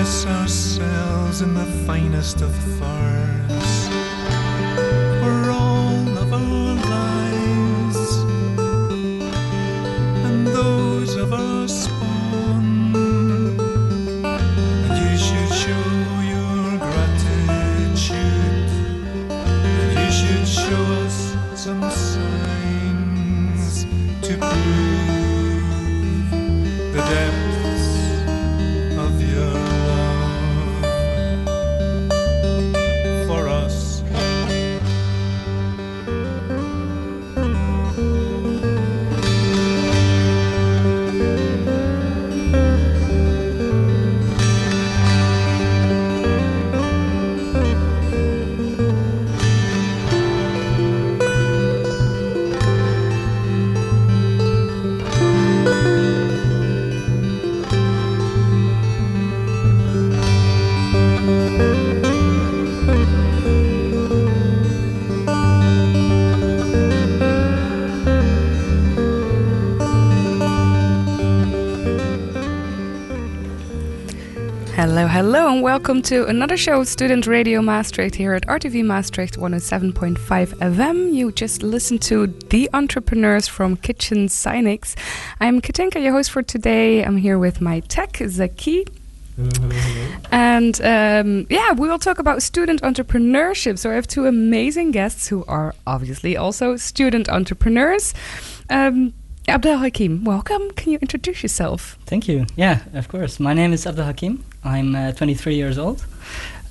dress ourselves in the finest of furs Hello, hello, and welcome to another show, of Student Radio Maastricht, here at RTV Maastricht 107.5 FM. You just listened to The Entrepreneurs from Kitchen Sinex. I'm Katinka, your host for today. I'm here with my tech, Zaki. And um, yeah, we will talk about student entrepreneurship. So I have two amazing guests who are obviously also student entrepreneurs. Um, Abdel Hakim, welcome. Can you introduce yourself? Thank you. Yeah, of course. My name is Abdel Hakim. I'm uh, 23 years old.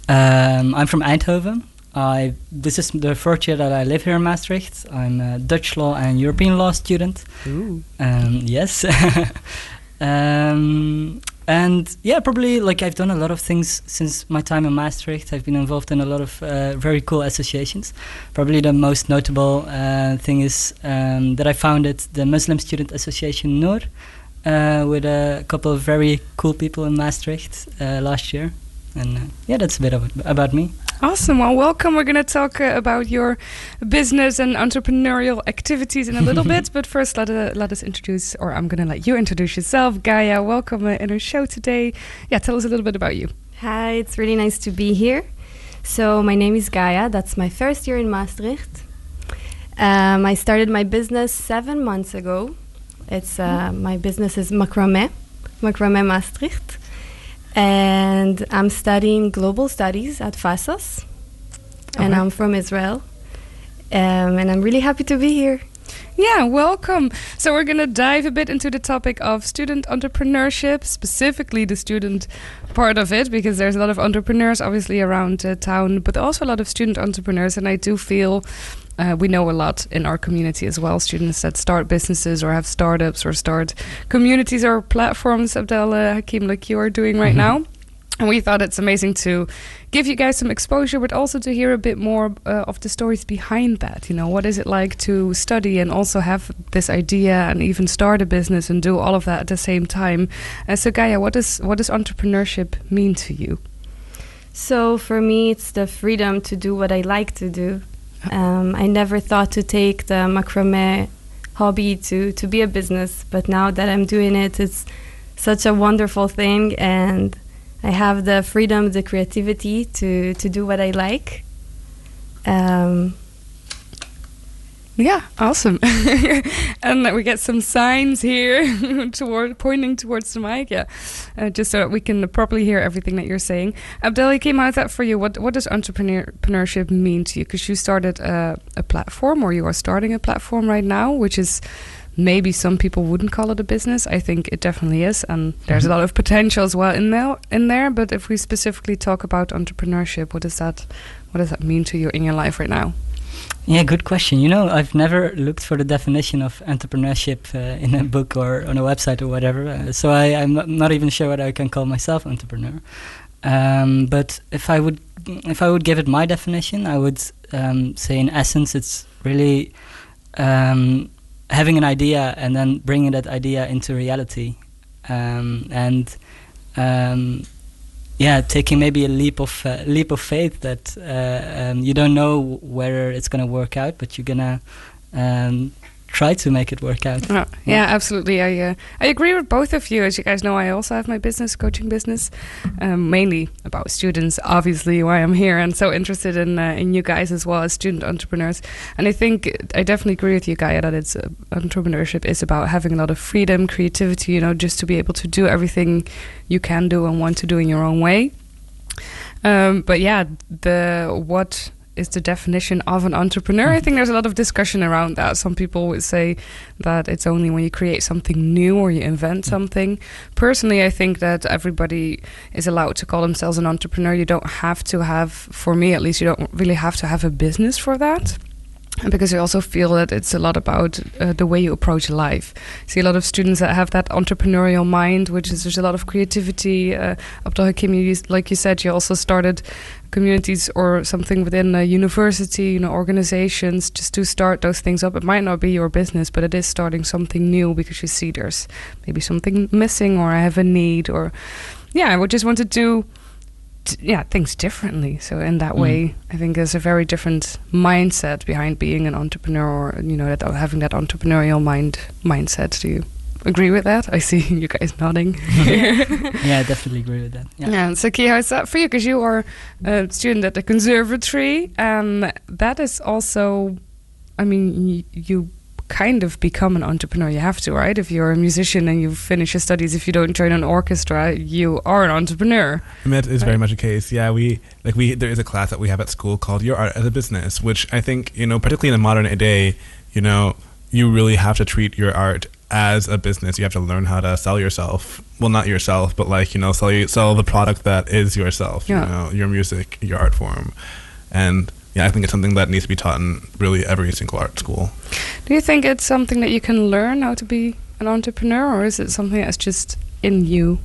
Um, I'm from Eindhoven. I this is the fourth year that I live here in Maastricht. I'm a Dutch law and European law student. Ooh. Um, yes. um, and yeah, probably like I've done a lot of things since my time in Maastricht. I've been involved in a lot of uh, very cool associations. Probably the most notable uh, thing is um, that I founded the Muslim Student Association Noor uh, with a couple of very cool people in Maastricht uh, last year. And uh, yeah, that's a bit of, about me. Awesome. Well, welcome. We're going to talk uh, about your business and entrepreneurial activities in a little bit. But first, let, uh, let us introduce, or I'm going to let you introduce yourself. Gaia, welcome uh, in our show today. Yeah, tell us a little bit about you. Hi, it's really nice to be here. So, my name is Gaia. That's my first year in Maastricht. Um, I started my business seven months ago. It's uh, my business is macrame, macrame Maastricht, and I'm studying global studies at FASOS, and Okay. I'm from Israel, um, and I'm really happy to be here. Yeah, welcome. So, we're going to dive a bit into the topic of student entrepreneurship, specifically the student part of it, because there's a lot of entrepreneurs obviously around uh, town, but also a lot of student entrepreneurs. And I do feel uh, we know a lot in our community as well students that start businesses or have startups or start communities or platforms, Abdel uh, Hakim, like you are doing right Mhm. now. And we thought it's amazing to give you guys some exposure, but also to hear a bit more uh, of the stories behind that. You know, what is it like to study and also have this idea and even start a business and do all of that at the same time? Uh, so, Gaia, what does what does entrepreneurship mean to you? So for me, it's the freedom to do what I like to do. Um, I never thought to take the macrame hobby to, to be a business, but now that I'm doing it, it's such a wonderful thing, and I have the freedom, the creativity to to do what I like. Um, Yeah, awesome. and we get some signs here toward pointing towards the mic. Yeah, uh, just so that we can properly hear everything that you're saying. Abdelhakim, how's that for you? What what does entrepreneurship mean to you? Because you started a, a platform, or you are starting a platform right now, which is maybe some people wouldn't call it a business. I think it definitely is, and there's a lot of potential as well in there. In there, but if we specifically talk about entrepreneurship, what does that what does that mean to you in your life right now? Yeah, good question. You know, I've never looked for the definition of entrepreneurship uh, in a book or on a website or whatever. Uh, so I, I'm not, not even sure whether I can call myself entrepreneur. Um, but if I would, if I would give it my definition, I would um, say, in essence, it's really um, having an idea and then bringing that idea into reality, um, and um, yeah, taking maybe a leap of uh, leap of faith that uh, um, you don't know whether it's gonna work out, but you're gonna um, try to make it work out. Yeah, yeah, absolutely. I uh, I agree with both of you. As you guys know, I also have my business, coaching business, um, mainly about students. Obviously, why I'm here and so interested in uh, in you guys as well as student entrepreneurs. And I think I definitely agree with you, Gaia, that it's uh, entrepreneurship is about having a lot of freedom, creativity. You know, just to be able to do everything you can do and want to do in your own way. Um, but yeah, the what is the definition of an entrepreneur? I think there's a lot of discussion around that. Some people would say that it's only when you create something new or you invent something. Personally, I think that everybody is allowed to call themselves an entrepreneur. You don't have to have, for me at least, you don't really have to have a business for that. Because I also feel that it's a lot about uh, the way you approach life. I see a lot of students that have that entrepreneurial mind, which is there's a lot of creativity. Uh, Abdel Hakim, you, like you said, you also started communities or something within a university, you know, organizations, just to start those things up. It might not be your business, but it is starting something new because you see there's maybe something missing or I have a need or, yeah, I would just want to do yeah things differently so in that Mm. way i think there's a very different mindset behind being an entrepreneur or you know that having that entrepreneurial mind mindset to you agree with that i see you guys nodding yeah, I definitely agree with that. Yeah. yeah, so Kia, how's that for you? Because you are a student at the conservatory, and that is also, I mean, y- you kind of become an entrepreneur. You have to, right? If you're a musician and you finish your studies, if you don't join an orchestra, you are an entrepreneur. I mean, that is very much a case. Yeah, we like we there is a class that we have at school called Your Art as a Business, which I think you know, particularly in the modern day, you know, you really have to treat your art as a business. You have to learn how to sell yourself. Well, not yourself, but like you know, sell you, sell the product that is yourself. Yeah. You know, your music, your art form, and yeah, I think it's something that needs to be taught in really every single art school. Do you think it's something that you can learn how to be an entrepreneur, or is it something that's just in you?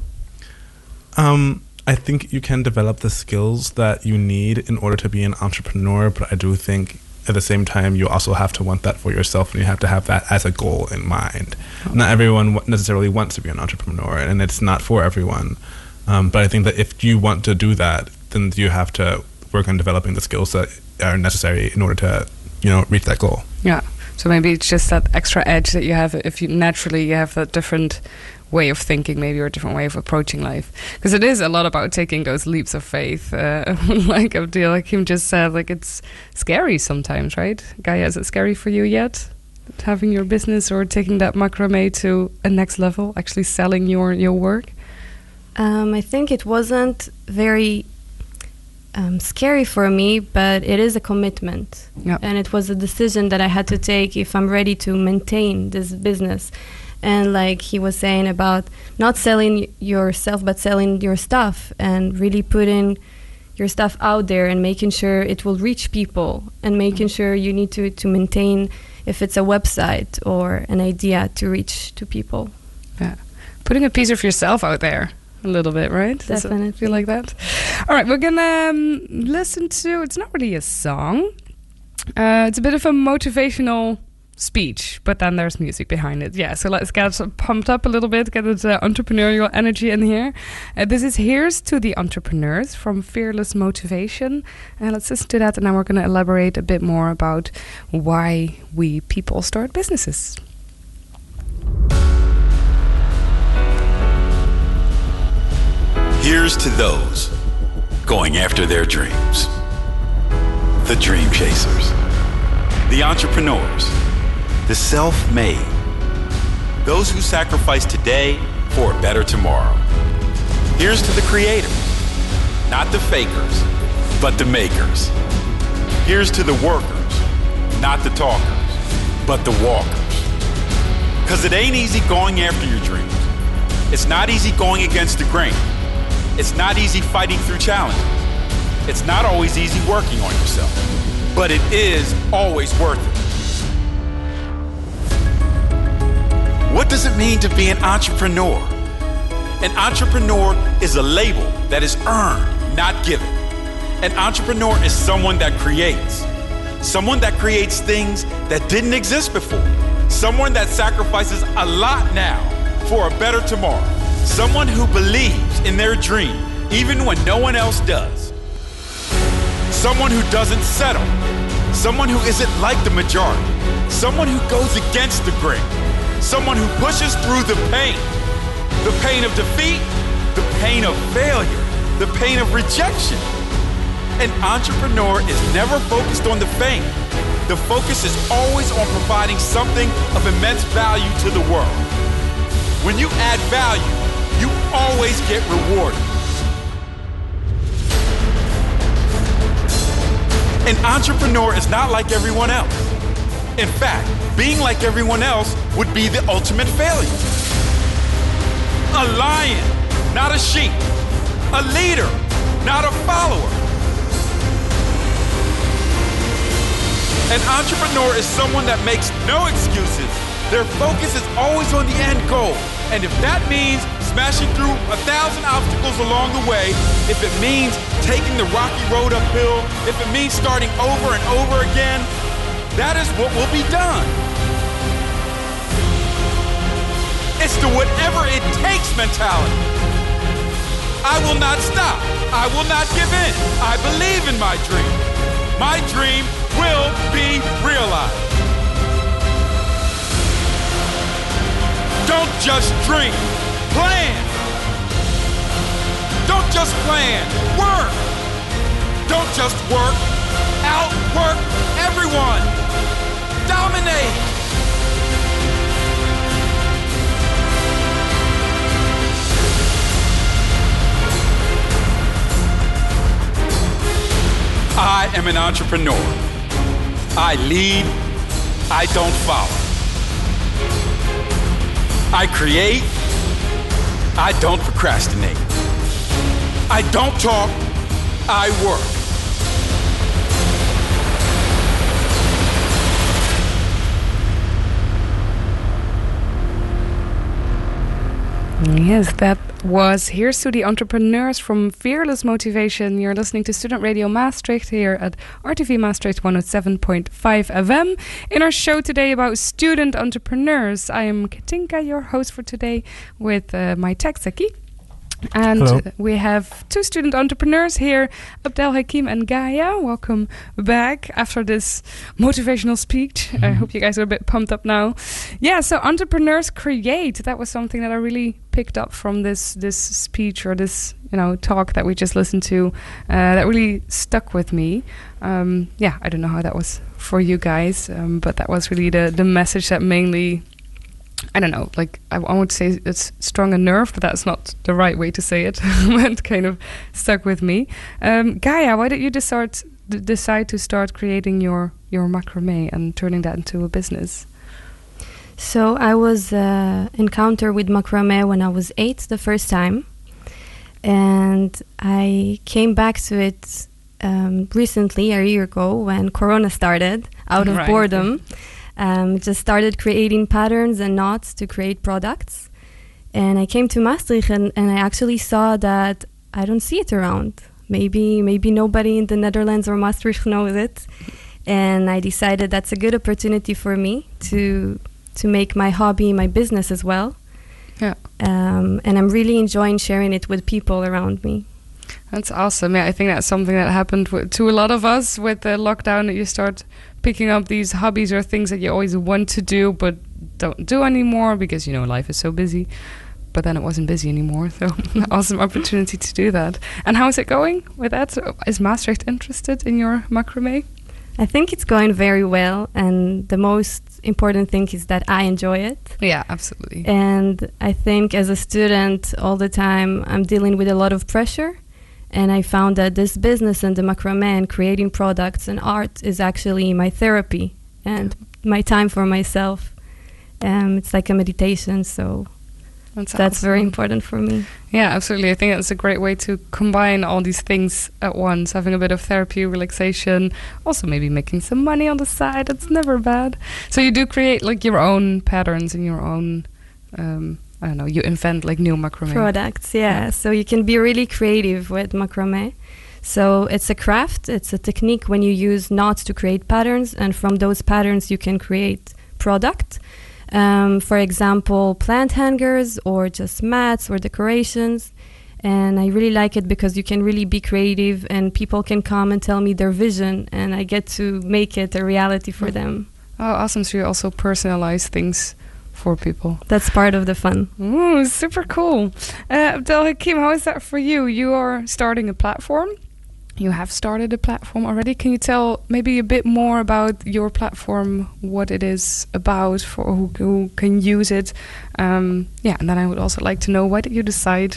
Um, I think you can develop the skills that you need in order to be an entrepreneur, but I do think at the same time you also have to want that for yourself, and you have to have that as a goal in mind. Not everyone necessarily wants to be an entrepreneur, and it's not for everyone. Um, but I think that if you want to do that, then you have to work on developing the skills that are necessary in order to, you know, reach that goal. Yeah. So maybe it's just that extra edge that you have if you naturally you have that different way of thinking, maybe or a different way of approaching life. Because it is a lot about taking those leaps of faith. Uh, like Abdel Hakim just said, like it's scary sometimes, right? Gaia, is it scary for you yet? Having your business or taking that macrame to a next level, actually selling your your work. Um, I think it wasn't very um, scary for me, but it is a commitment. Yeah. And it was a decision that I had to take if I'm ready to maintain this business. And like he was saying about not selling yourself, but selling your stuff and really putting your stuff out there and making sure it will reach people and making sure you need to, to maintain if it's a website or an idea to reach to people. yeah Putting a piece of yourself out there a little bit, right? Does it Definitely. feel like that? All right, we're gonna um, listen to. It's not really a song. Uh, it's a bit of a motivational speech, but then there's music behind it. Yeah, so let's get pumped up a little bit, get the uh, entrepreneurial energy in here. Uh, this is Here's to the Entrepreneurs from Fearless Motivation. And let's listen to that, and then we're going to elaborate a bit more about why we people start businesses. Here's to those going after their dreams. The dream chasers, the entrepreneurs, the self made, those who sacrifice today for a better tomorrow. Here's to the creators, not the fakers, but the makers. Here's to the workers, not the talkers, but the walkers. Because it ain't easy going after your dreams. It's not easy going against the grain. It's not easy fighting through challenges. It's not always easy working on yourself. But it is always worth it. What does it mean to be an entrepreneur? An entrepreneur is a label that is earned, not given. An entrepreneur is someone that creates, someone that creates things that didn't exist before, someone that sacrifices a lot now for a better tomorrow, someone who believes in their dream even when no one else does, someone who doesn't settle, someone who isn't like the majority, someone who goes against the grain, someone who pushes through the pain, the pain of defeat, the pain of failure, the pain of rejection. An entrepreneur is never focused on the fame. The focus is always on providing something of immense value to the world. When you add value, you always get rewarded. An entrepreneur is not like everyone else. In fact, being like everyone else would be the ultimate failure. A lion, not a sheep. A leader, not a follower. An entrepreneur is someone that makes no excuses. Their focus is always on the end goal. And if that means smashing through a thousand obstacles along the way, if it means taking the rocky road uphill, if it means starting over and over again, that is what will be done. It's the whatever it takes mentality. I will not stop. I will not give in. I believe in my dream. My dream will be realized. Don't just dream, plan. Don't just plan, work. Don't just work, outwork everyone. Dominate. I am an entrepreneur. I lead, I don't follow. I create, I don't procrastinate. I don't talk, I work. Yes, that was Here's to the Entrepreneurs from Fearless Motivation. You're listening to Student Radio Maastricht here at RTV Maastricht 107.5 FM. In our show today about student entrepreneurs, I am Katinka, your host for today, with uh, my tech Zaki. And Hello. we have two student entrepreneurs here, Abdel Hakim and Gaia. Welcome back after this motivational speech. I hope you guys are a bit pumped up now. Yeah, so entrepreneurs create. That was something that I really picked up from this this speech or this you know talk that we just listened to. Uh, that really stuck with me. Um, yeah, I don't know how that was for you guys, um, but that was really the the message that mainly I don't know, like I, I won't say it's strong a nerve, but that's not the right way to say it. it kind of stuck with me. Um, Gaia, why did you decide decide to start creating your your macrame and turning that into a business? So I was uh, encounter with macrame when I was eight the first time, and I came back to it um, recently a year ago when Corona started out of Right. boredom. Um, just started creating patterns and knots to create products, and I came to Maastricht and, and I actually saw that I don't see it around. Maybe maybe nobody in the Netherlands or Maastricht knows it, and I decided that's a good opportunity for me to to make my hobby my business as well. Yeah. Um, and I'm really enjoying sharing it with people around me. That's awesome. Yeah, I think that's something that happened w- to a lot of us with the lockdown. That you start picking up these hobbies or things that you always want to do but don't do anymore because you know life is so busy. but then it wasn't busy anymore. So awesome opportunity to do that. And how is it going with that? Is Maastricht interested in your macrame? I think it's going very well, and the most important thing is that I enjoy it. Yeah, absolutely. And I think as a student, all the time I'm dealing with a lot of pressure. And I found that this business and the macrame and creating products and art is actually my therapy and my time for myself. Um, it's like a meditation, so That's, that's very important for me. Yeah, absolutely. I think that's a great way to combine all these things at once. Having a bit of therapy, relaxation, also maybe making some money on the side. It's never bad. So you do create like your own patterns and your own. Um, I don't know. You invent like new macrame. products yeah. so you can be really creative with macrame so it's a craft it's a technique when you use knots to create patterns and from those patterns you can create product um, for example plant hangers or just mats or decorations and i really like it because you can really be creative and people can come and tell me their vision and i get to make it a reality for Mm. them Oh, awesome! So you also personalize things for people. that's part of the fun Ooh, super cool. Uh, Abdel Hakim, how is that for you? You are starting a platform. You have started a platform already. Can you tell maybe a bit more about your platform, what it is about, for who, who can use it? Um, yeah, and then I would also like to know why did you decide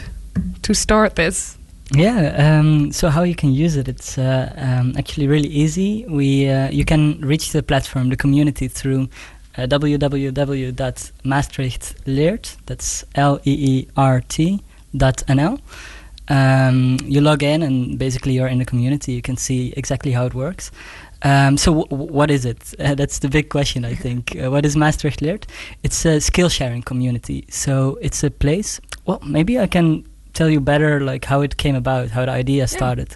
to start this? Yeah. Um, so how you can use it? It's uh, um, actually really easy. We uh, you can reach the platform, the community through uh, www.maastrichtleert. That's L E E R T dot nl. Um, you log in and basically you're in the community. You can see exactly how it works. Um, so w- what is it? Uh, that's the big question, I think. Uh, what is Maastricht Leert? It's a skill sharing community. So it's a place. Well, maybe I can tell you better, like how it came about, how the idea started.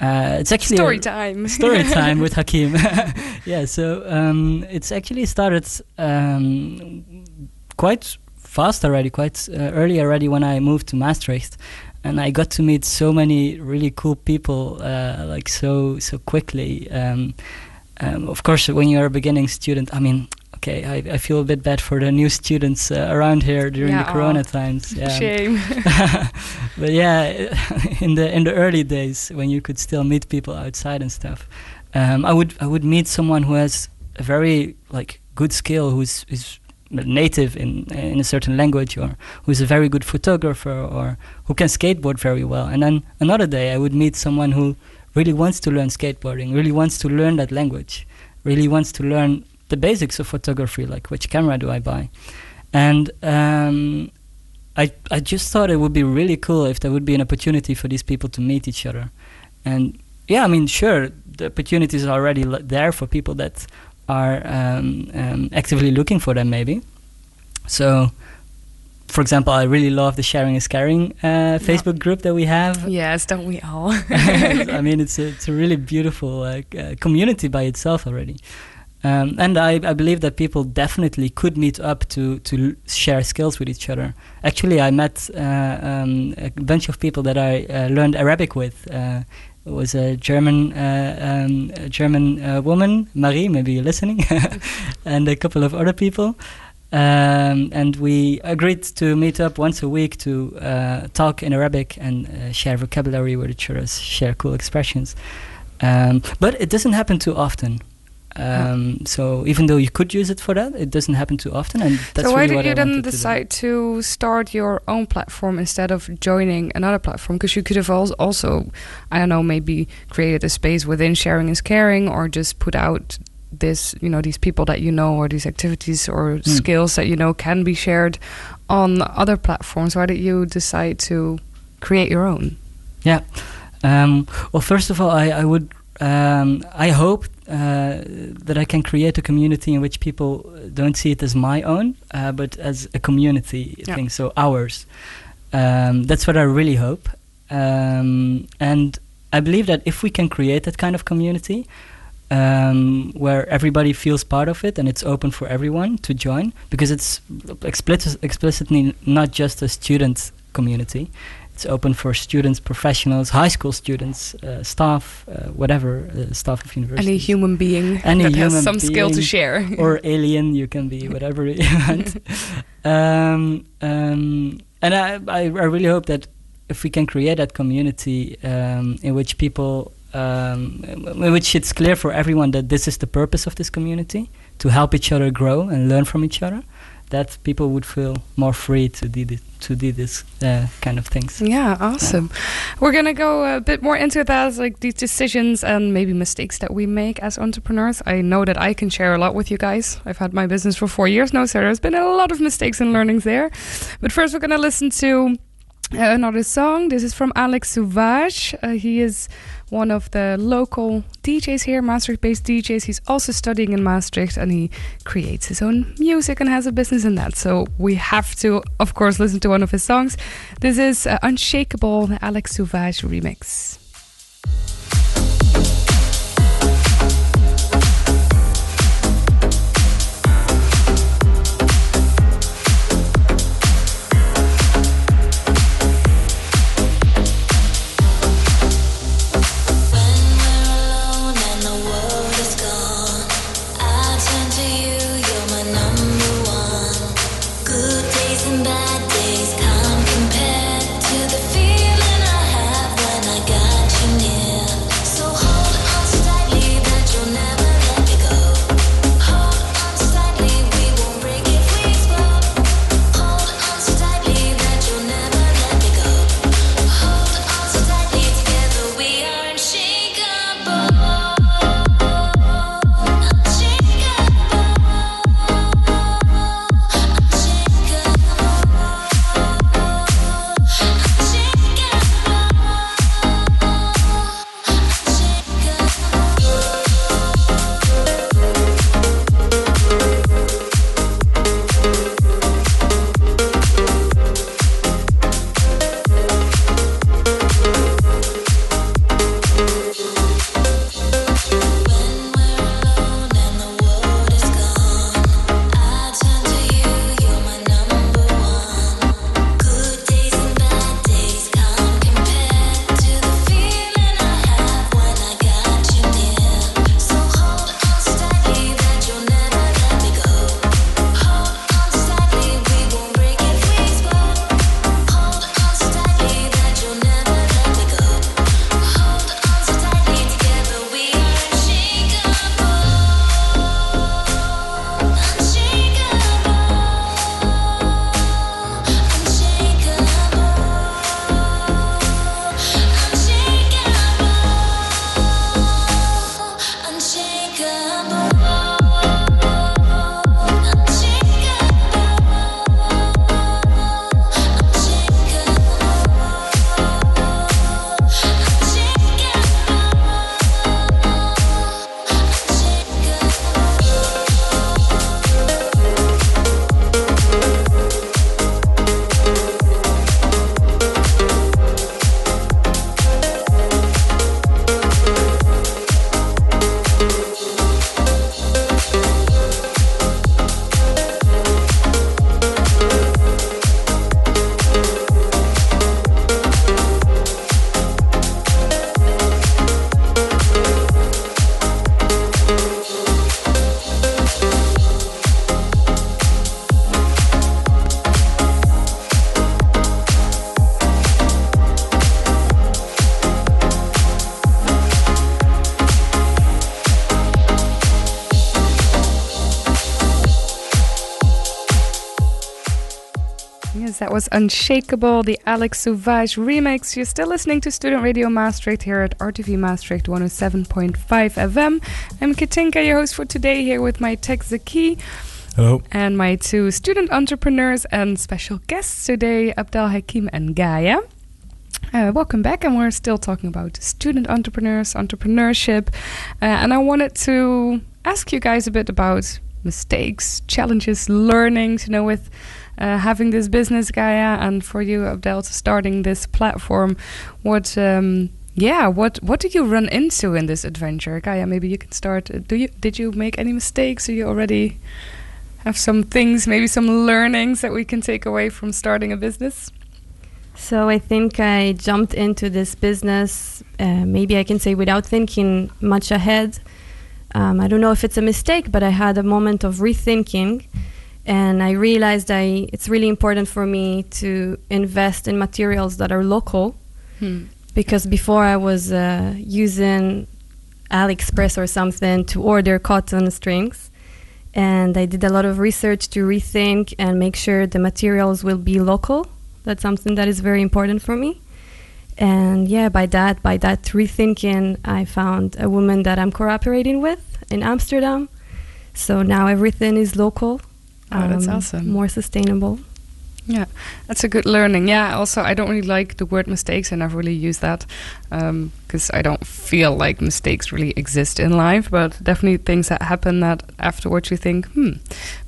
Uh, it's actually Story time. story time with Hakim. yeah, so um, it's actually started um, quite fast already, quite uh, early already when I moved to Maastricht, and I got to meet so many really cool people, uh, like so so quickly. Um, um, of course, when you're a beginning student, I mean. Okay, I, I feel a bit bad for the new students uh, around here during Yeah, the Corona aw. times. Yeah. Shame. but yeah, in the in the early days when you could still meet people outside and stuff, um, I would I would meet someone who has a very like good skill, who's who's native in in a certain language, or who's a very good photographer, or who can skateboard very well. And then another day, I would meet someone who really wants to learn skateboarding, really wants to learn that language, really wants to learn the basics of photography, like which camera do I buy, and um, I I just thought it would be really cool if there would be an opportunity for these people to meet each other, and yeah, I mean, sure, the opportunities are already l- there for people that are um, um, actively looking for them, maybe. So, for example, I really love the sharing is caring uh, Facebook group that we have. yes, don't we all? I mean, it's a, it's a really beautiful uh, uh, community by itself already. Um, and I, I believe that people definitely could meet up to, to share skills with each other. Actually, I met uh, um, a bunch of people that I uh, learned Arabic with. Uh, it was a German uh, um, a German uh, woman, Marie, maybe you're listening, and a couple of other people. Um, and we agreed to meet up once a week to uh, talk in Arabic and share vocabulary with each other, share cool expressions. Um, but it doesn't happen too often. Um, So even though you could use it for that, it doesn't happen too often, and that's so why really did what you I then wanted to decide to, start your own platform instead of joining another platform? Because you could have also, I don't know, maybe created a space within sharing is caring, or just put out this, you know, these people that you know, or these activities or Hmm. skills that you know can be shared on other platforms. Why did you decide to create your own? Yeah. Um, well, first of all, I, I would, um, I hope uh, that I can create a community in which people don't see it as my own, uh, but as a community Yeah. thing, so ours. Um, that's what I really hope. Um, and I believe that if we can create that kind of community, um, where everybody feels part of it and it's open for everyone to join, because it's explicit, explicitly not just a student community. It's open for students, professionals, high school students, uh, staff, uh, whatever, uh, staff of universities. Any human being Any that has human some skill to share. or alien, you can be whatever you want. um, um, and I, I, I really hope that if we can create that community um, in which people, um, in which it's clear for everyone that this is the purpose of this community, to help each other grow and learn from each other, that people would feel more free to do this, to do this uh, kind of things. Yeah, awesome. We're gonna go a bit more into that, like these decisions and maybe mistakes that we make as entrepreneurs. I know that I can share a lot with you guys. I've had my business for four years now, so there's been a lot of mistakes and learnings there. But first, we're gonna listen to uh, another song. This is from Alex Sauvage. Uh, he is one of the local DJs here, Maastricht based DJs. He's also studying in Maastricht and he creates his own music and has a business in that. So we have to, of course, listen to one of his songs. This is uh, Unshakable, the Alex Sauvage remix. Was Unshakable, the Alex Sauvage remix. You're still listening to Student Radio Maastricht here at RTV Maastricht 107.5 FM. I'm Katinka, your host for today, here with my tech Zaki. Hello. And my two student entrepreneurs and special guests today, Abdel Hakim and Gaia. Uh, welcome back, and we're still talking about student entrepreneurs, entrepreneurship. Uh, and I wanted to ask you guys a bit about mistakes, challenges, learnings, you know, with uh, having this business, Gaia, and for you, Abdel, starting this platform. What, um, yeah, what what did you run into in this adventure, Gaia? Maybe you can start. Do you did you make any mistakes? Do you already have some things, maybe some learnings that we can take away from starting a business? So I think I jumped into this business, uh, maybe I can say without thinking much ahead. Um, I don't know if it's a mistake, but I had a moment of rethinking and I realized I it's really important for me to invest in materials that are local Hmm. because before I was uh, using AliExpress or something to order cotton strings. And I did a lot of research to rethink and make sure the materials will be local. That's something that is very important for me. And yeah, by that, by that rethinking, I found a woman that I'm cooperating with in Amsterdam. So now everything is local. Oh, that's um, awesome. More sustainable. Yeah, that's a good learning. Yeah, also, I don't really like the word mistakes. I never really use that because I don't feel like mistakes really exist in life, but definitely things that happen that afterwards you think, hmm,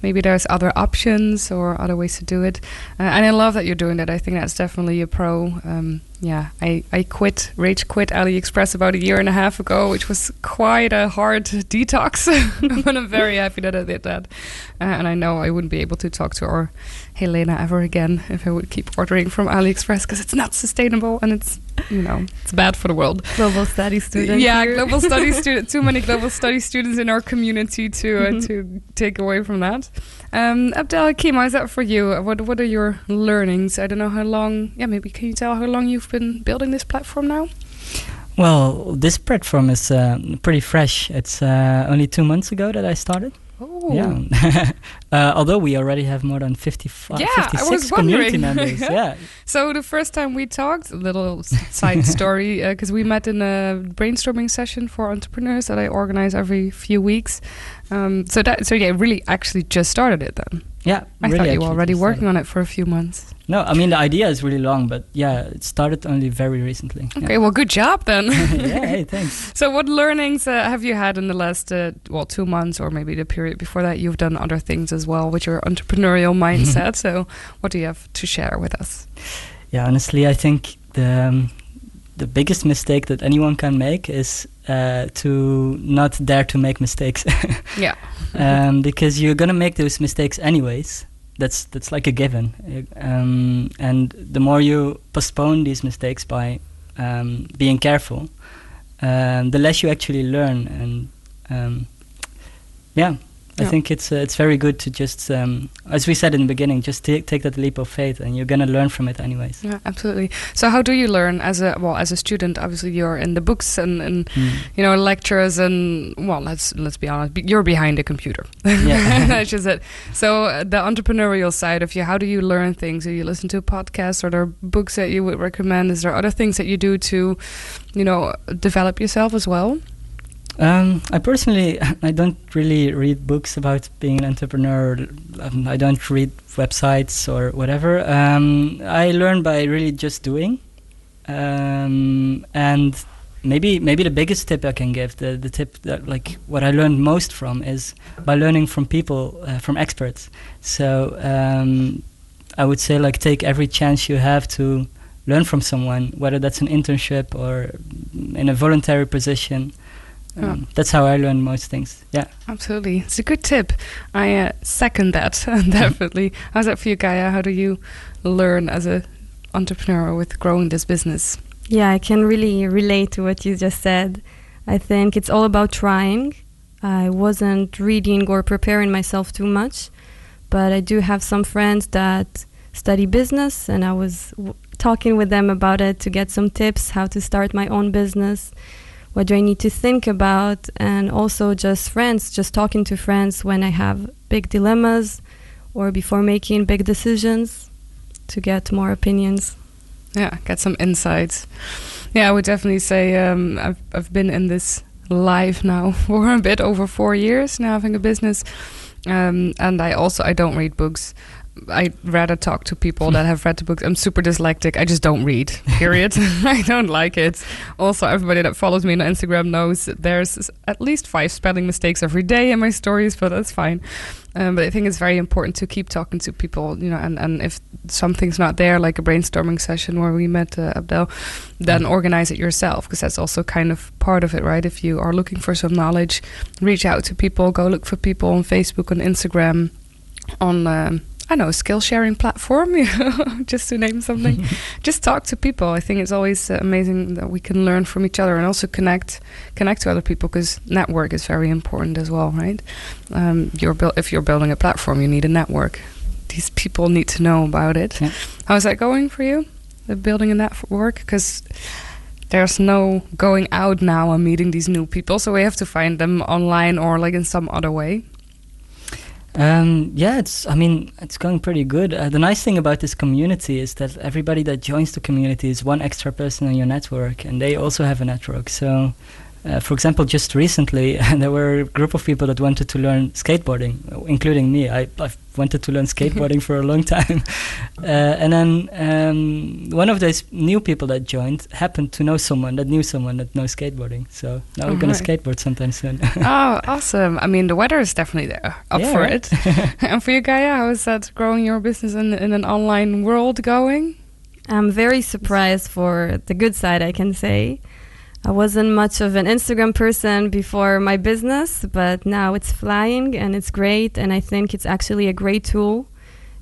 maybe there's other options or other ways to do it. Uh, and I love that you're doing that. I think that's definitely a pro. Um, yeah, I, I quit, rage quit AliExpress about a year and a half ago, which was quite a hard detox. but I'm very happy that I did that. Uh, and I know I wouldn't be able to talk to our Helena ever again if I would keep ordering from AliExpress because it's not sustainable and it's, you know, it's bad for the world. Global study student. yeah, here. global study student. Too many global study students in our community to uh, to take away from that. Um, Abdel Kima, is that for you? What What are your learnings? I don't know how long. Yeah, maybe can you tell how long you've been building this platform now? Well, this platform is uh, pretty fresh. It's uh, only two months ago that I started. Oh, Yeah. uh, although we already have more than 55, Yeah, 56 community members. yeah. So the first time we talked, a little side story, because we met in a brainstorming session for entrepreneurs that I organize every few weeks. Um, so that, so yeah, really actually just started it then. Yeah. I really thought you were already working on it for a few months. No, I mean the idea is really long, but yeah, it started only very recently. Yeah. Okay, well, good job then. yeah, hey, thanks. So, what learnings uh, have you had in the last, uh, well, two months or maybe the period before that? You've done other things as well with your entrepreneurial mindset. so, what do you have to share with us? Yeah, honestly, I think the um, the biggest mistake that anyone can make is uh, to not dare to make mistakes, Yeah. um, because you're gonna make those mistakes anyways. That's that's like a given, um, and the more you postpone these mistakes by um, being careful, um, the less you actually learn. And um, yeah, I Yeah. think it's uh, it's very good to just, um, as we said in the beginning, just take take that leap of faith, and you're gonna learn from it anyways. Yeah, absolutely. So, how do you learn as a well as a student? Obviously, you're in the books and, and Mm. you know lectures and well, let's let's be honest, you're behind a computer. Yeah. That's just it. So, uh, the entrepreneurial side of you, how do you learn things? Do you listen to podcasts or there books that you would recommend? Is there other things that you do to, you know, develop yourself as well? Um, I personally, I don't really read books about being an entrepreneur. Um, I don't read websites or whatever. Um, I learn by really just doing. Um, and maybe maybe the biggest tip I can give, the the tip that like what I learned most from is by learning from people, uh, from experts. So um, I would say like take every chance you have to learn from someone, whether that's an internship or in a voluntary position. Um, Yeah. That's how I learn most things. Yeah. Absolutely, it's a good tip. I uh, second that definitely. How's that for you, Gaia? How do you learn as a entrepreneur with growing this business? Yeah, I can really relate to what you just said. I think it's all about trying. I wasn't reading or preparing myself too much, but I do have some friends that study business, and I was w- talking with them about it to get some tips how to start my own business, what do I need to think about, and also just friends, just talking to friends when I have big dilemmas or before making big decisions to get more opinions. Yeah, get some insights. Yeah, I would definitely say um, I've I've been in this life now for a bit over four years now, having a business, um, and I also I don't read books. I rather talk to people that have read the books. I'm super dyslexic. I just don't read. Period. I don't like it. Also, everybody that follows me on Instagram knows there's at least five spelling mistakes every day in my stories, but that's fine. Um, but I think it's very important to keep talking to people, you know, and, and if something's not there, like a brainstorming session where we met uh, Abdel, then organize it yourself because that's also kind of part of it, right? If you are looking for some knowledge, reach out to people, go look for people on Facebook, on Instagram, on um, I know, skill sharing platform, you know, just to name something. just talk to people. I think it's always uh, amazing that we can learn from each other and also connect connect to other people because network is very important as well, right? Um, you're build if you're building a platform, you need a network. These people need to know about it. Yeah. How's that going for you? The building a network because there's no going out now and meeting these new people, so we have to find them online or like in some other way. Um, yeah, it's. I mean, it's going pretty good. Uh, the nice thing about this community is that everybody that joins the community is one extra person in your network, and they also have a network. So, uh, for example, just recently there were a group of people that wanted to learn skateboarding, including me. I, I've wanted to learn skateboarding for a long time, uh, and then um, one of those new people that joined happened to know someone that knew someone that knows skateboarding. So now we're gonna skateboard sometime soon. oh, awesome! I mean, the weather is definitely there, up Yeah, for right? it. and for you, Gaia, how is that growing your business in, in an online world going? I'm very surprised for the good side, I can say. I wasn't much of an Instagram person before my business, but now it's flying and it's great. And I think it's actually a great tool.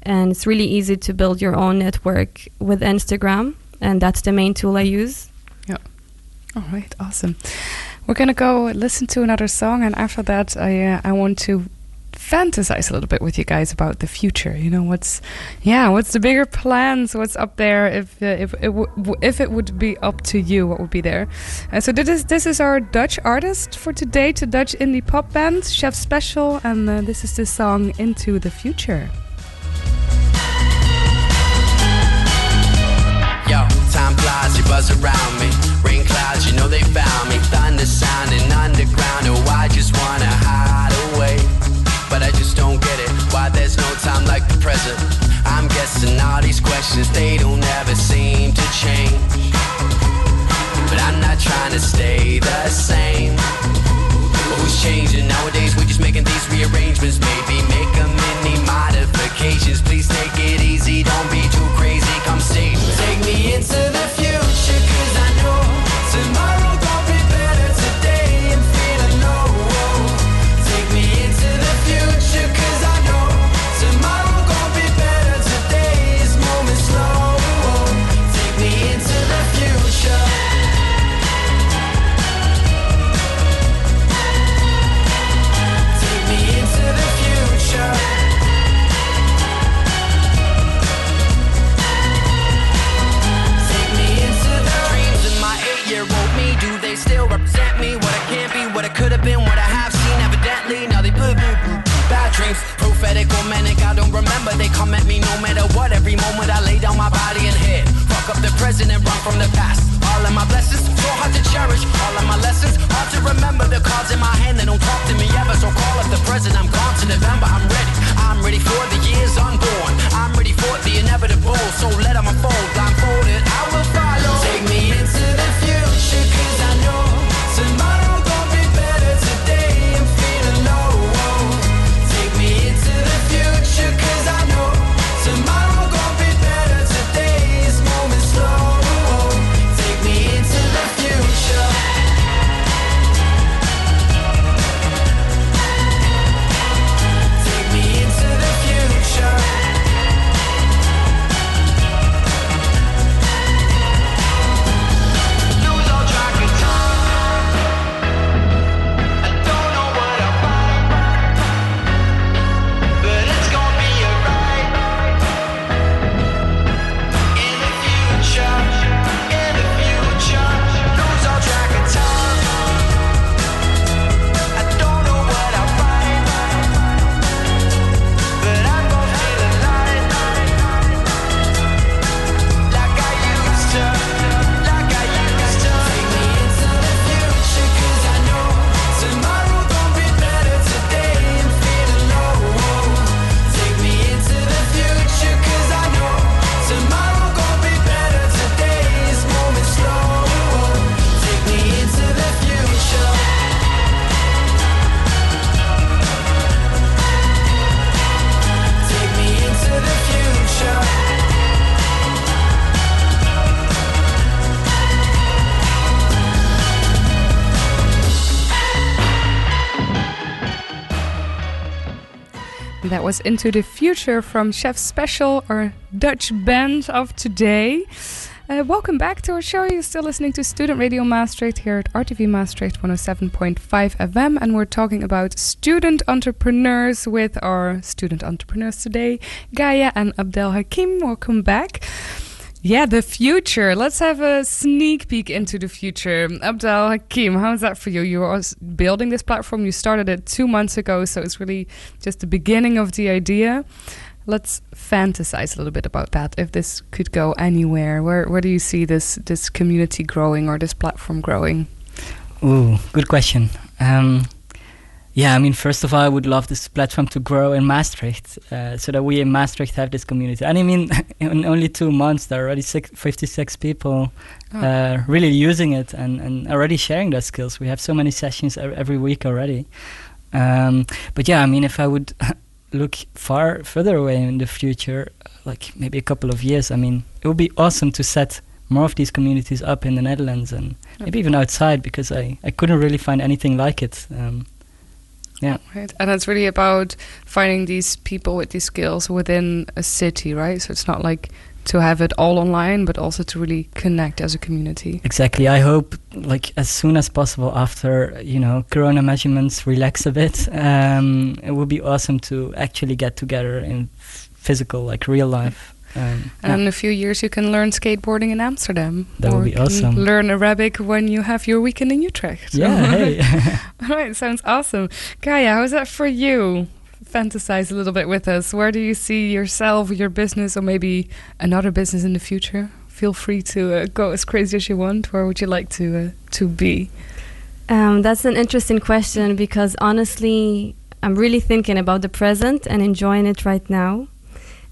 And it's really easy to build your own network with Instagram. And that's the main tool I use. Yeah. All right, awesome. We're gonna go listen to another song, and after that, I uh, I want to fantasize a little bit with you guys about the future. You know, what's yeah, what's the bigger plans? What's up there? If uh, if it w- if it would be up to you, what would be there? Uh, so this is this is our Dutch artist for today, to Dutch indie pop band Chef Special, and uh, this is the song Into the Future. Yo, time flies, you buzz around was Into the Future from Chef Special, our Dutch band of today. Uh, welcome back to our show. You're still listening to Student Radio Maastricht here at RTV Maastricht 107.5 FM, and we're talking about student entrepreneurs with our student entrepreneurs today, Gaia and Abdel Hakim. Welcome back. Yeah, the future. Let's have a sneak peek into the future. Abdel Hakim, how is that for you? You are building this platform. You started it two months ago, so it's really just the beginning of the idea. Let's fantasize a little bit about that. If this could go anywhere, where where do you see this this community growing or this platform growing? Ooh, good question. Um, yeah, I mean, first of all, I would love this platform to grow in Maastricht, uh, so that we in Maastricht have this community. And I mean, in only two months, there are already six, 56 people Oh. uh, really using it and, and already sharing their skills. We have so many sessions every week already. Um, but yeah, I mean, if I would look far further away in the future, like maybe a couple of years, I mean, it would be awesome to set more of these communities up in the Netherlands and maybe even outside because I, I couldn't really find anything like it. Um, yeah. Right, and it's really about finding these people with these skills within a city, right? So it's not like to have it all online, but also to really connect as a community. Exactly. I hope, like, as soon as possible after you know Corona measurements relax a bit, um, it would be awesome to actually get together in physical, like real life. Um, And in a few years, you can learn skateboarding in Amsterdam. That would or be you can awesome. Learn Arabic when you have your weekend in Utrecht. yeah. Hey. All right, sounds awesome. Gaia, how is that for you? Fantasize a little bit with us. Where do you see yourself, your business, or maybe another business in the future? Feel free to uh, go as crazy as you want. Where would you like to uh, to be? Um, that's an interesting question because honestly, I'm really thinking about the present and enjoying it right now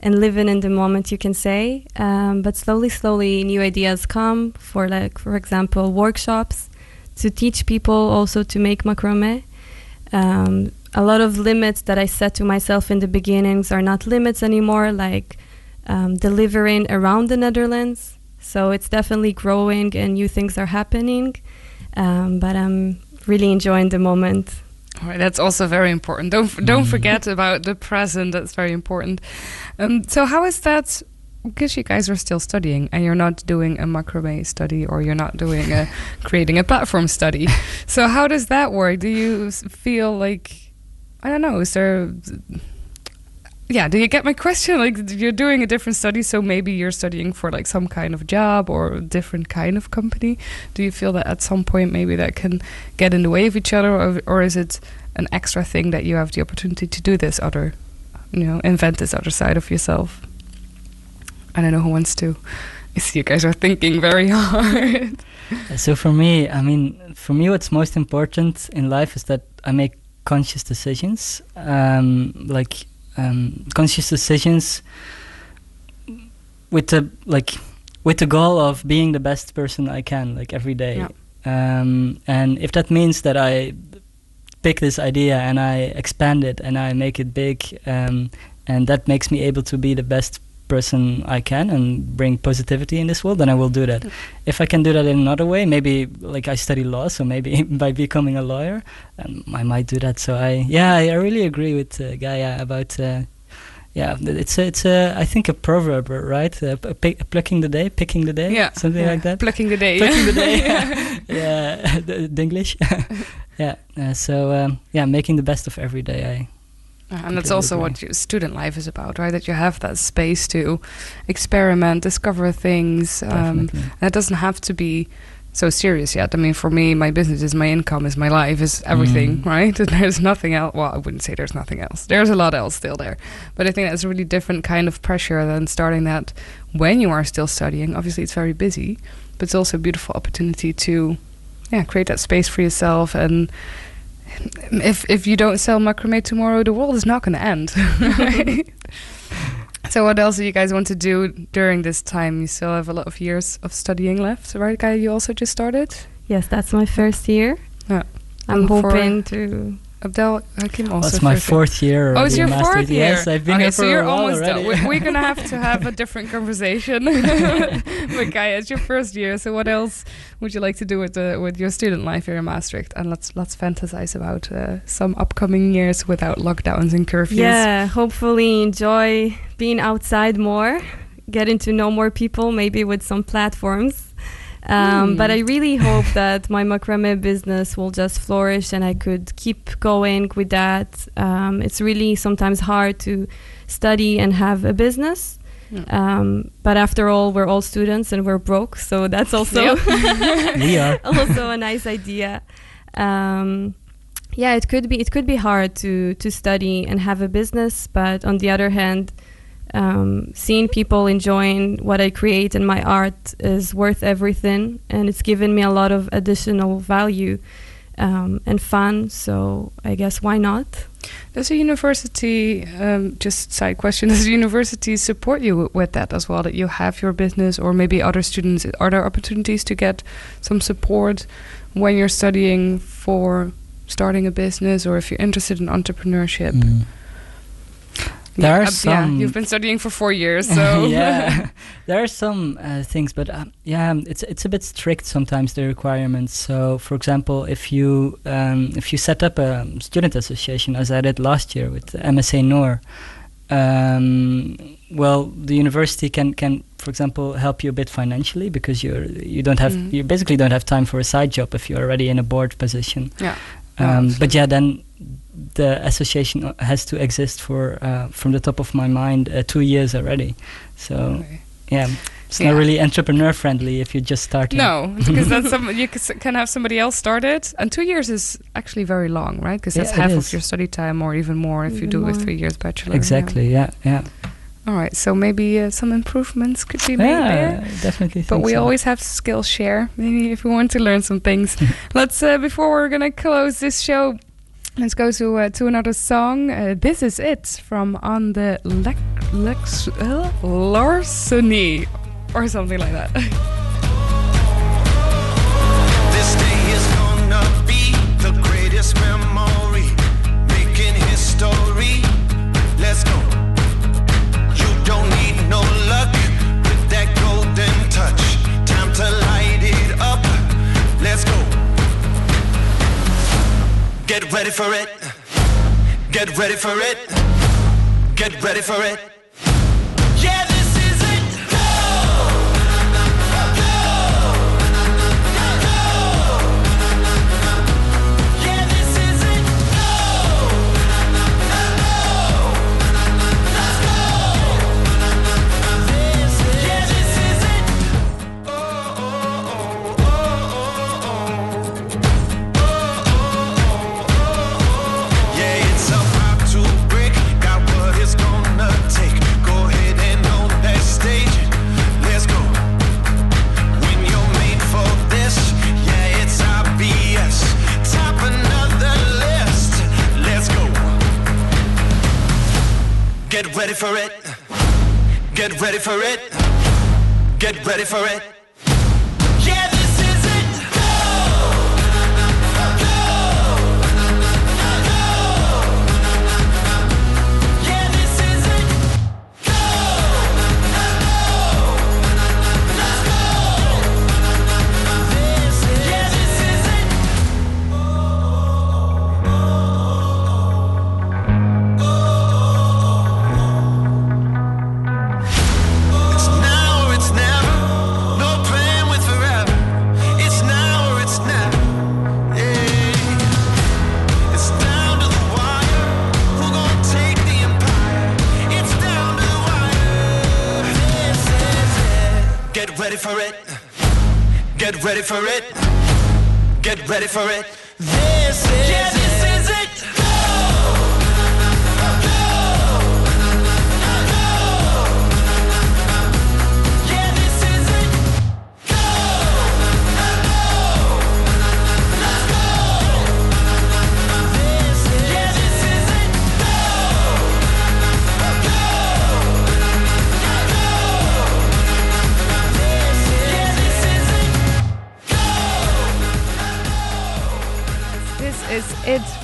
and living in the moment, you can say. Um, but slowly, slowly, new ideas come for, like, for example, workshops to teach people also to make macrame. Um, a lot of limits that I set to myself in the beginnings are not limits anymore, like um, delivering around the Netherlands. So it's definitely growing and new things are happening. Um, but I'm really enjoying the moment. All right, that's also very important. Don't don't forget about the present. That's very important. Um, so how is that? Because you guys are still studying, and you're not doing a macrame study, or you're not doing a creating a platform study. So how does that work? Do you feel like I don't know? Is there? Yeah, do you get my question? Like you're doing a different study, so maybe you're studying for like some kind of job or a different kind of company. Do you feel that at some point maybe that can get in the way of each other, or, or is it an extra thing that you have the opportunity to do this other, you know, invent this other side of yourself? I don't know who wants to. I see you guys are thinking very hard. so for me, I mean, for me, what's most important in life is that I make conscious decisions. Um, like um, conscious decisions with the like with the goal of being the best person I can, like every day. Um, and if that means that I pick this idea and I expand it and I make it big, um, and that makes me able to be the best person I can and bring positivity in this world, then I will do that. If I can do that in another way, maybe like I study law, so maybe by becoming a lawyer, um, I might do that. So I, yeah, I, I really agree with uh, Gaia about. Uh, yeah, it's a, it's a, I think a proverb, right? Uh, pick, plucking the day, picking the day, Yeah, something yeah. like that. Plucking the day. Plucking the day, yeah, the, the English, yeah. Uh, so um, yeah, making the best of every day. I And that's also what your student life is about, right? That you have that space to experiment, discover things. Um, it doesn't have to be so serious yet. I mean, for me, my business is my income, is my life, is everything, Mm. right? And there's nothing else. Well, I wouldn't say there's nothing else. There's a lot else still there. But I think that's a really different kind of pressure than starting that when you are still studying. Obviously, it's very busy, but it's also a beautiful opportunity to, yeah, create that space for yourself and if if you don't sell macrame tomorrow, the world is not going to end. right? so, what else do you guys want to do during this time? You still have a lot of years of studying left, right, Guy? You also just started. Yes, that's my first year. Yeah. I'm And for- hoping to Abdel Hakim also. That's my first fourth year. Oh, it's your in Maastricht. fourth year. Yes, I've been okay, here for so you're a while almost already. done. We- We're gonna have to have a different conversation. but Gaia, it's your first year, so what else would you like to do with the with your student life here in Maastricht? And let's let's fantasize about uh, some upcoming years without lockdowns and curfews. Yeah, hopefully enjoy being outside more, getting to know more people, maybe with some platforms. Um, Hmm. But I really hope that my macrame business will just flourish and I could keep going with that. Um, it's really sometimes hard to study and have a business. Yeah. Um, but after all, we're all students and we're broke, so that's also we are. also a nice idea. Um, yeah, it could be it could be hard to to study and have a business, but on the other hand, um, seeing people enjoying what I create and my art is worth everything, and it's given me a lot of additional value um, and fun. So I guess why not? Does the university, um, just side question, does the university support you with that as well? That you have your business, or maybe other students? Are there opportunities to get some support when you're studying for starting a business, or if you're interested in entrepreneurship? Mm. There are Uh, yeah, some- you've been studying for four years, so yeah, there are some uh, things, but um, yeah, it's it's a bit strict sometimes the requirements. So, for example, if you um, if you set up a student association, as I did last year with MSA NOR, um, well, the university can can, for example, help you a bit financially because you're you don't have Mhm. you basically don't have time for a side job if you're already in a board position. yeah. Um, Oh, but yeah, then the association uh, has to exist for, uh, from the top of my mind, uh, two years already. So Okay. yeah, it's Yeah. not really entrepreneur friendly if you just start. No, because that's some you can have somebody else start it, and two years is actually very long, right? Because that's Yeah, half of your study time, or even more if you Even do a three years bachelor. Exactly. Yeah. Yeah. All right, so maybe uh, some improvements could be made Yeah. there. definitely. But we so. always have Skillshare. Maybe if we want to learn some things. let's uh, before we're gonna close this show. Let's go to uh, to another song. Uh, this is it from on the Lex Lex uh, Larceny or something like that. This day is gonna be the greatest memory, Get ready for it. Get ready for it. Get ready for it.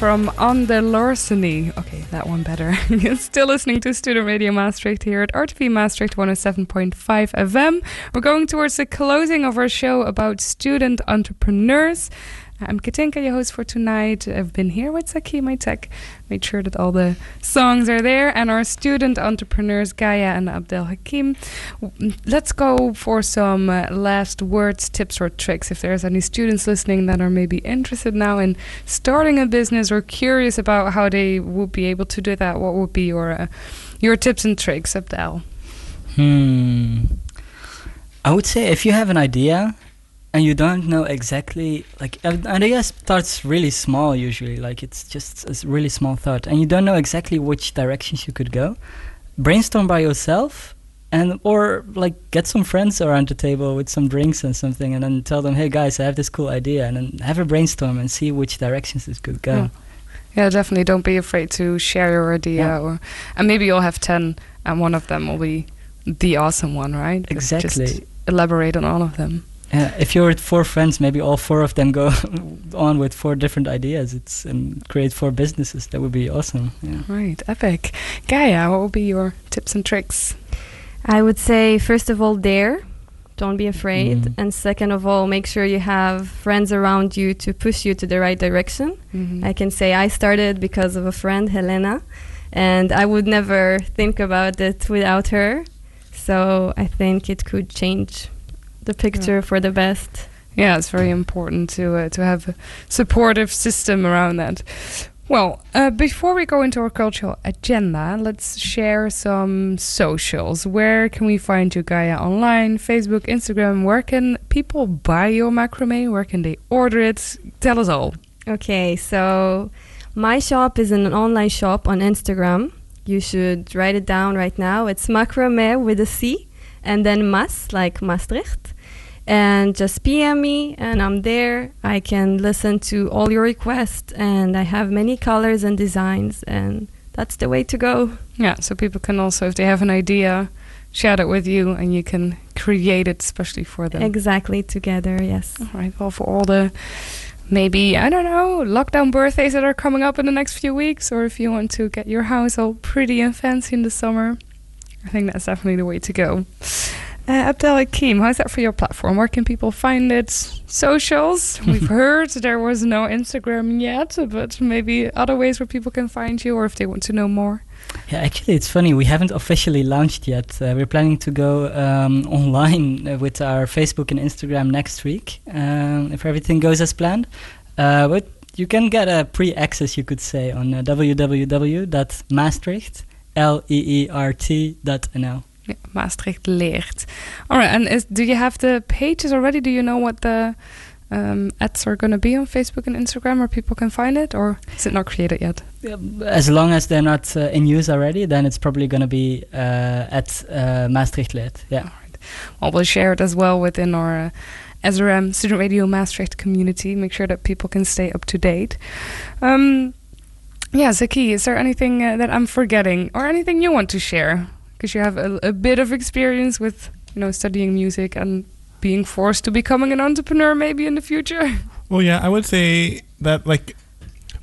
From the Larceny. Okay, that one better. Still listening to Student Radio Maastricht here at RTV Maastricht 107.5 FM. We're going towards the closing of our show about student entrepreneurs. I'm Katinka, your host for tonight. I've been here with Zaki, my tech. Made sure that all the songs are there. And our student entrepreneurs, Gaia and Abdel Hakim. Let's go for some uh, last words, tips, or tricks. If there's any students listening that are maybe interested now in starting a business or curious about how they would be able to do that, what would be your uh, your tips and tricks, Abdel? Hmm. I would say if you have an idea and you don't know exactly, like, an idea starts really small usually, like it's just a really small thought, and you don't know exactly which directions you could go, brainstorm by yourself. And or like get some friends around the table with some drinks and something, and then tell them, "Hey guys, I have this cool idea," and then have a brainstorm and see which directions this could go. Yeah. Yeah, definitely. Don't be afraid to share your idea, Yeah. or and maybe you'll have ten, and one of them will be the awesome one, right? Exactly. Just elaborate on all of them. Yeah, if you're with four friends, maybe all four of them go on with four different ideas. It's and create four businesses. That would be awesome. Yeah. Right, epic. Gaia, what will be your tips and tricks? I would say, first of all, dare. Don't be afraid. Mhm. And second of all, make sure you have friends around you to push you to the right direction. Mhm. I can say I started because of a friend, Helena, and I would never think about it without her. So I think it could change the picture for the best. Yeah, it's very important to uh, to have a supportive system around that. Well, uh, before we go into our cultural agenda, let's share some socials. Where can we find you, Gaia? Online, Facebook, Instagram. Where can people buy your macrame? Where can they order it? Tell us all. Okay, so my shop is an online shop on Instagram. You should write it down right now. It's macrame with a C and then mas, like Maastricht. And just PM me, and I'm there. I can listen to all your requests, and I have many colors and designs, and that's the way to go. Yeah, so people can also, if they have an idea, share it with you, and you can create it especially for them. Exactly together, yes. All right. Well, for all the maybe I don't know lockdown birthdays that are coming up in the next few weeks, or if you want to get your house all pretty and fancy in the summer, I think that's definitely the way to go. Uh, Abdel Hakim, how's that for your platform? Where can people find it? Socials. We've heard there was no Instagram yet, but maybe other ways where people can find you, or if they want to know more. Yeah, actually, it's funny. We haven't officially launched yet. Uh, we're planning to go um, online with our Facebook and Instagram next week, um, if everything goes as planned. Uh, but you can get a pre-access, you could say, on uh, www.maastricht, L-E-E-R-T.nl. Yeah, Maastricht leert. All right, and is, do you have the pages already? Do you know what the um, ads are going to be on Facebook and Instagram, where people can find it, or is it not created yet? As long as they're not uh, in use already, then it's probably going to be uh, at uh, Maastricht Leert. Yeah. Well, we'll share it as well within our uh, SRM Student Radio Maastricht community. Make sure that people can stay up to date. Um, yeah, Zaki, is there anything uh, that I'm forgetting, or anything you want to share? Because you have a, a bit of experience with, you know, studying music and being forced to becoming an entrepreneur, maybe in the future. Well, yeah, I would say that like,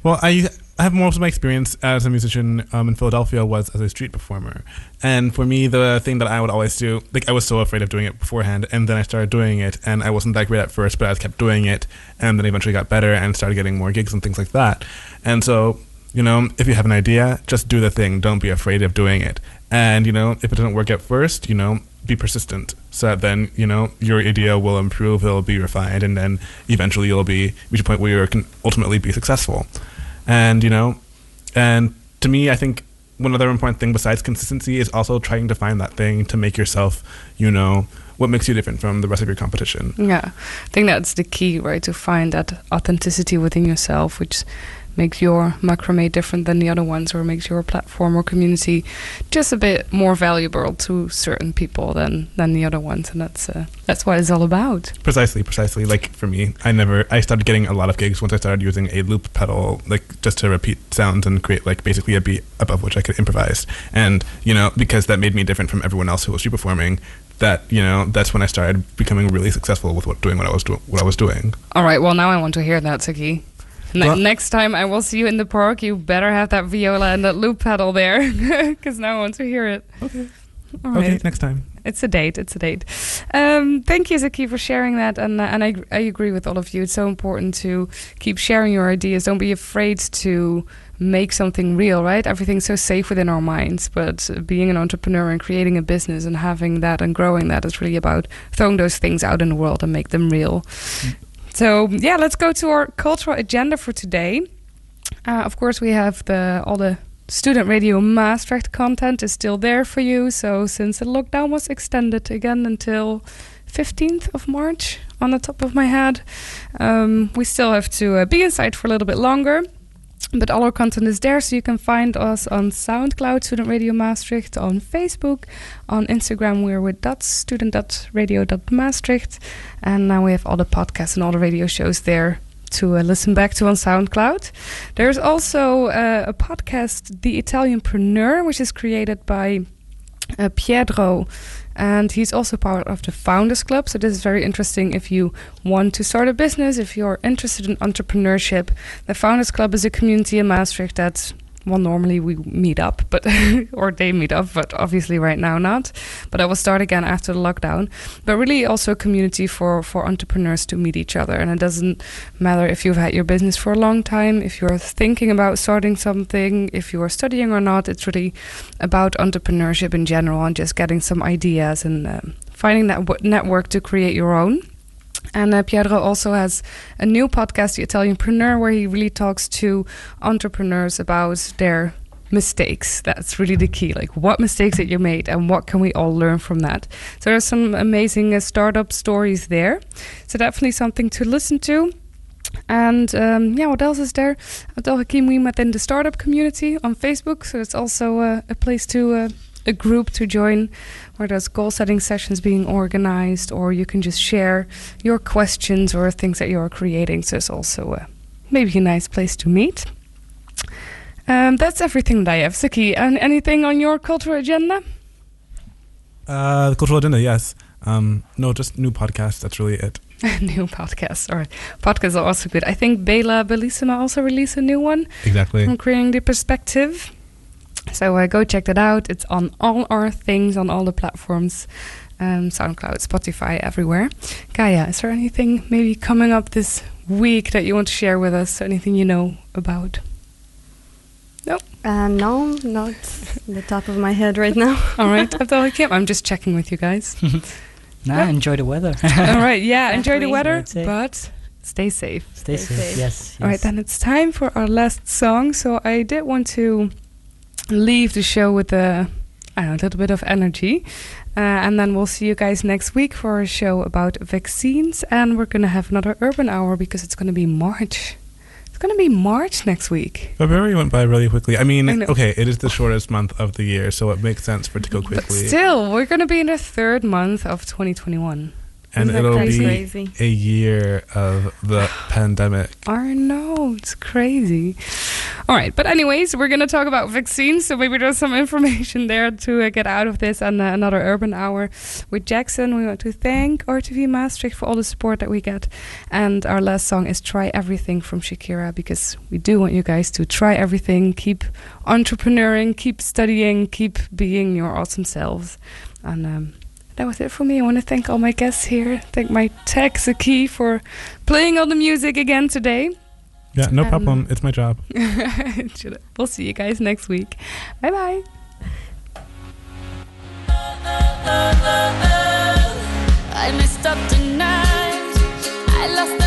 well, I I have most of my experience as a musician um, in Philadelphia was as a street performer, and for me, the thing that I would always do, like, I was so afraid of doing it beforehand, and then I started doing it, and I wasn't that great at first, but I kept doing it, and then eventually got better and started getting more gigs and things like that, and so. You know, if you have an idea, just do the thing. Don't be afraid of doing it. And, you know, if it doesn't work at first, you know, be persistent so that then, you know, your idea will improve, it'll be refined, and then eventually you'll be reach a point where you can ultimately be successful. And, you know, and to me, I think one other important thing besides consistency is also trying to find that thing to make yourself, you know, what makes you different from the rest of your competition. Yeah, I think that's the key, right? To find that authenticity within yourself, which makes your macrame different than the other ones, or makes your platform or community just a bit more valuable to certain people than than the other ones, and that's uh, that's what it's all about. Precisely, precisely. Like for me, I never, I started getting a lot of gigs once I started using a loop pedal, like just to repeat sounds and create like basically a beat above which I could improvise. And you know, because that made me different from everyone else who was street performing. That you know, that's when I started becoming really successful with what doing what I was doing. What I was doing. All right, well now I want to hear that, Zaki. Ne- next time I will see you in the park, you better have that viola and that loop pedal there, because now I want to hear it. Okay. All Okay, right. next time. It's a date. It's a date. Um, thank you, Zaki, for sharing that. And uh, and I I agree with all of you. It's so important to keep sharing your ideas. Don't be afraid to make something real. Right? Everything's so safe within our minds, but being an entrepreneur and creating a business and having that and growing that is really about throwing those things out in the world and make them real. So yeah, let's go to our cultural agenda for today. Uh, of course, we have the all the student radio Maastricht content is still there for you. So since the lockdown was extended again until 15th of March, on the top of my head, um, we still have to uh, be inside for a little bit longer. But all our content is there, so you can find us on SoundCloud, Student Radio Maastricht, on Facebook, on Instagram, we're with dot student dot radio dot Maastricht, and now we have all the podcasts and all the radio shows there to uh, listen back to on SoundCloud. There's also uh, a podcast, The Italianpreneur, which is created by uh, Pietro, and he's also part of the Founders Club. So this is very interesting if you want to start a business, if you're interested in entrepreneurship. The Founders Club is a community in Maastricht that. Well, normally we meet up, but or they meet up, but obviously right now not. But I will start again after the lockdown. But really, also a community for for entrepreneurs to meet each other, and it doesn't matter if you've had your business for a long time, if you're thinking about starting something, if you are studying or not. It's really about entrepreneurship in general and just getting some ideas and um, finding that w- network to create your own. And uh, also has a new podcast, The Italianpreneur, where he really talks to entrepreneurs about their mistakes. That's really the key. Like, what mistakes that you made, and what can we all learn from that? So, there's some amazing uh, startup stories there. So, definitely something to listen to. And um, yeah, what else is there? Abdel Hakim we met in the startup community on Facebook, so it's also uh, a place to uh, a group to join where there's goal setting sessions being organized, or you can just share your questions or things that you're creating. So it's also uh, maybe a nice place to meet. Um, that's everything that I have. Zaki, and anything on your cultural agenda? Uh, the cultural agenda, yes. Um, no, just new podcast. That's really it. new podcast. All right. Podcasts are also good. I think Bela Bellissima also released a new one. Exactly. from creating the perspective. So uh, go check that out. It's on all our things on all the platforms, um, SoundCloud, Spotify, everywhere. Gaia, is there anything maybe coming up this week that you want to share with us? Anything you know about? Uh, no, not the top of my head right now. All right, Abdel Hakim, I'm just checking with you guys. Nah, Yeah. enjoy the weather. all right, yeah, enjoy the weather, but stay safe. Stay Stay safe. safe. Yes. All right, yes. then it's time for our last song. So I did want to leave the show with a, I don't know, a little bit of energy. Uh, and then we'll see you guys next week for a show about vaccines. And we're going to have another urban hour because it's going to be March. It's going to be March next week. February went by really quickly. I mean, I okay, it is the shortest month of the year, so it makes sense for it to go quickly. But still, we're going to be in the third month of 2021. And Isn't it'll be Crazy. a year of the pandemic. I know, it's crazy. All right, but anyways, we're going to talk about vaccines, so maybe there's some information there to uh, get out of this and uh, another urban hour with Jackson. We want to thank RTV Maastricht for all the support that we get. And our last song is Try Everything from Shakira because we do want you guys to try everything, keep entrepreneuring, keep studying, keep being your awesome selves. And um, that was it for me. I want to thank all my guests here. Thank my tech Zaki for playing all the music again today. Yeah, no Um, problem. It's my job. we'll see you guys next week. Bye bye. I messed up tonight. I lost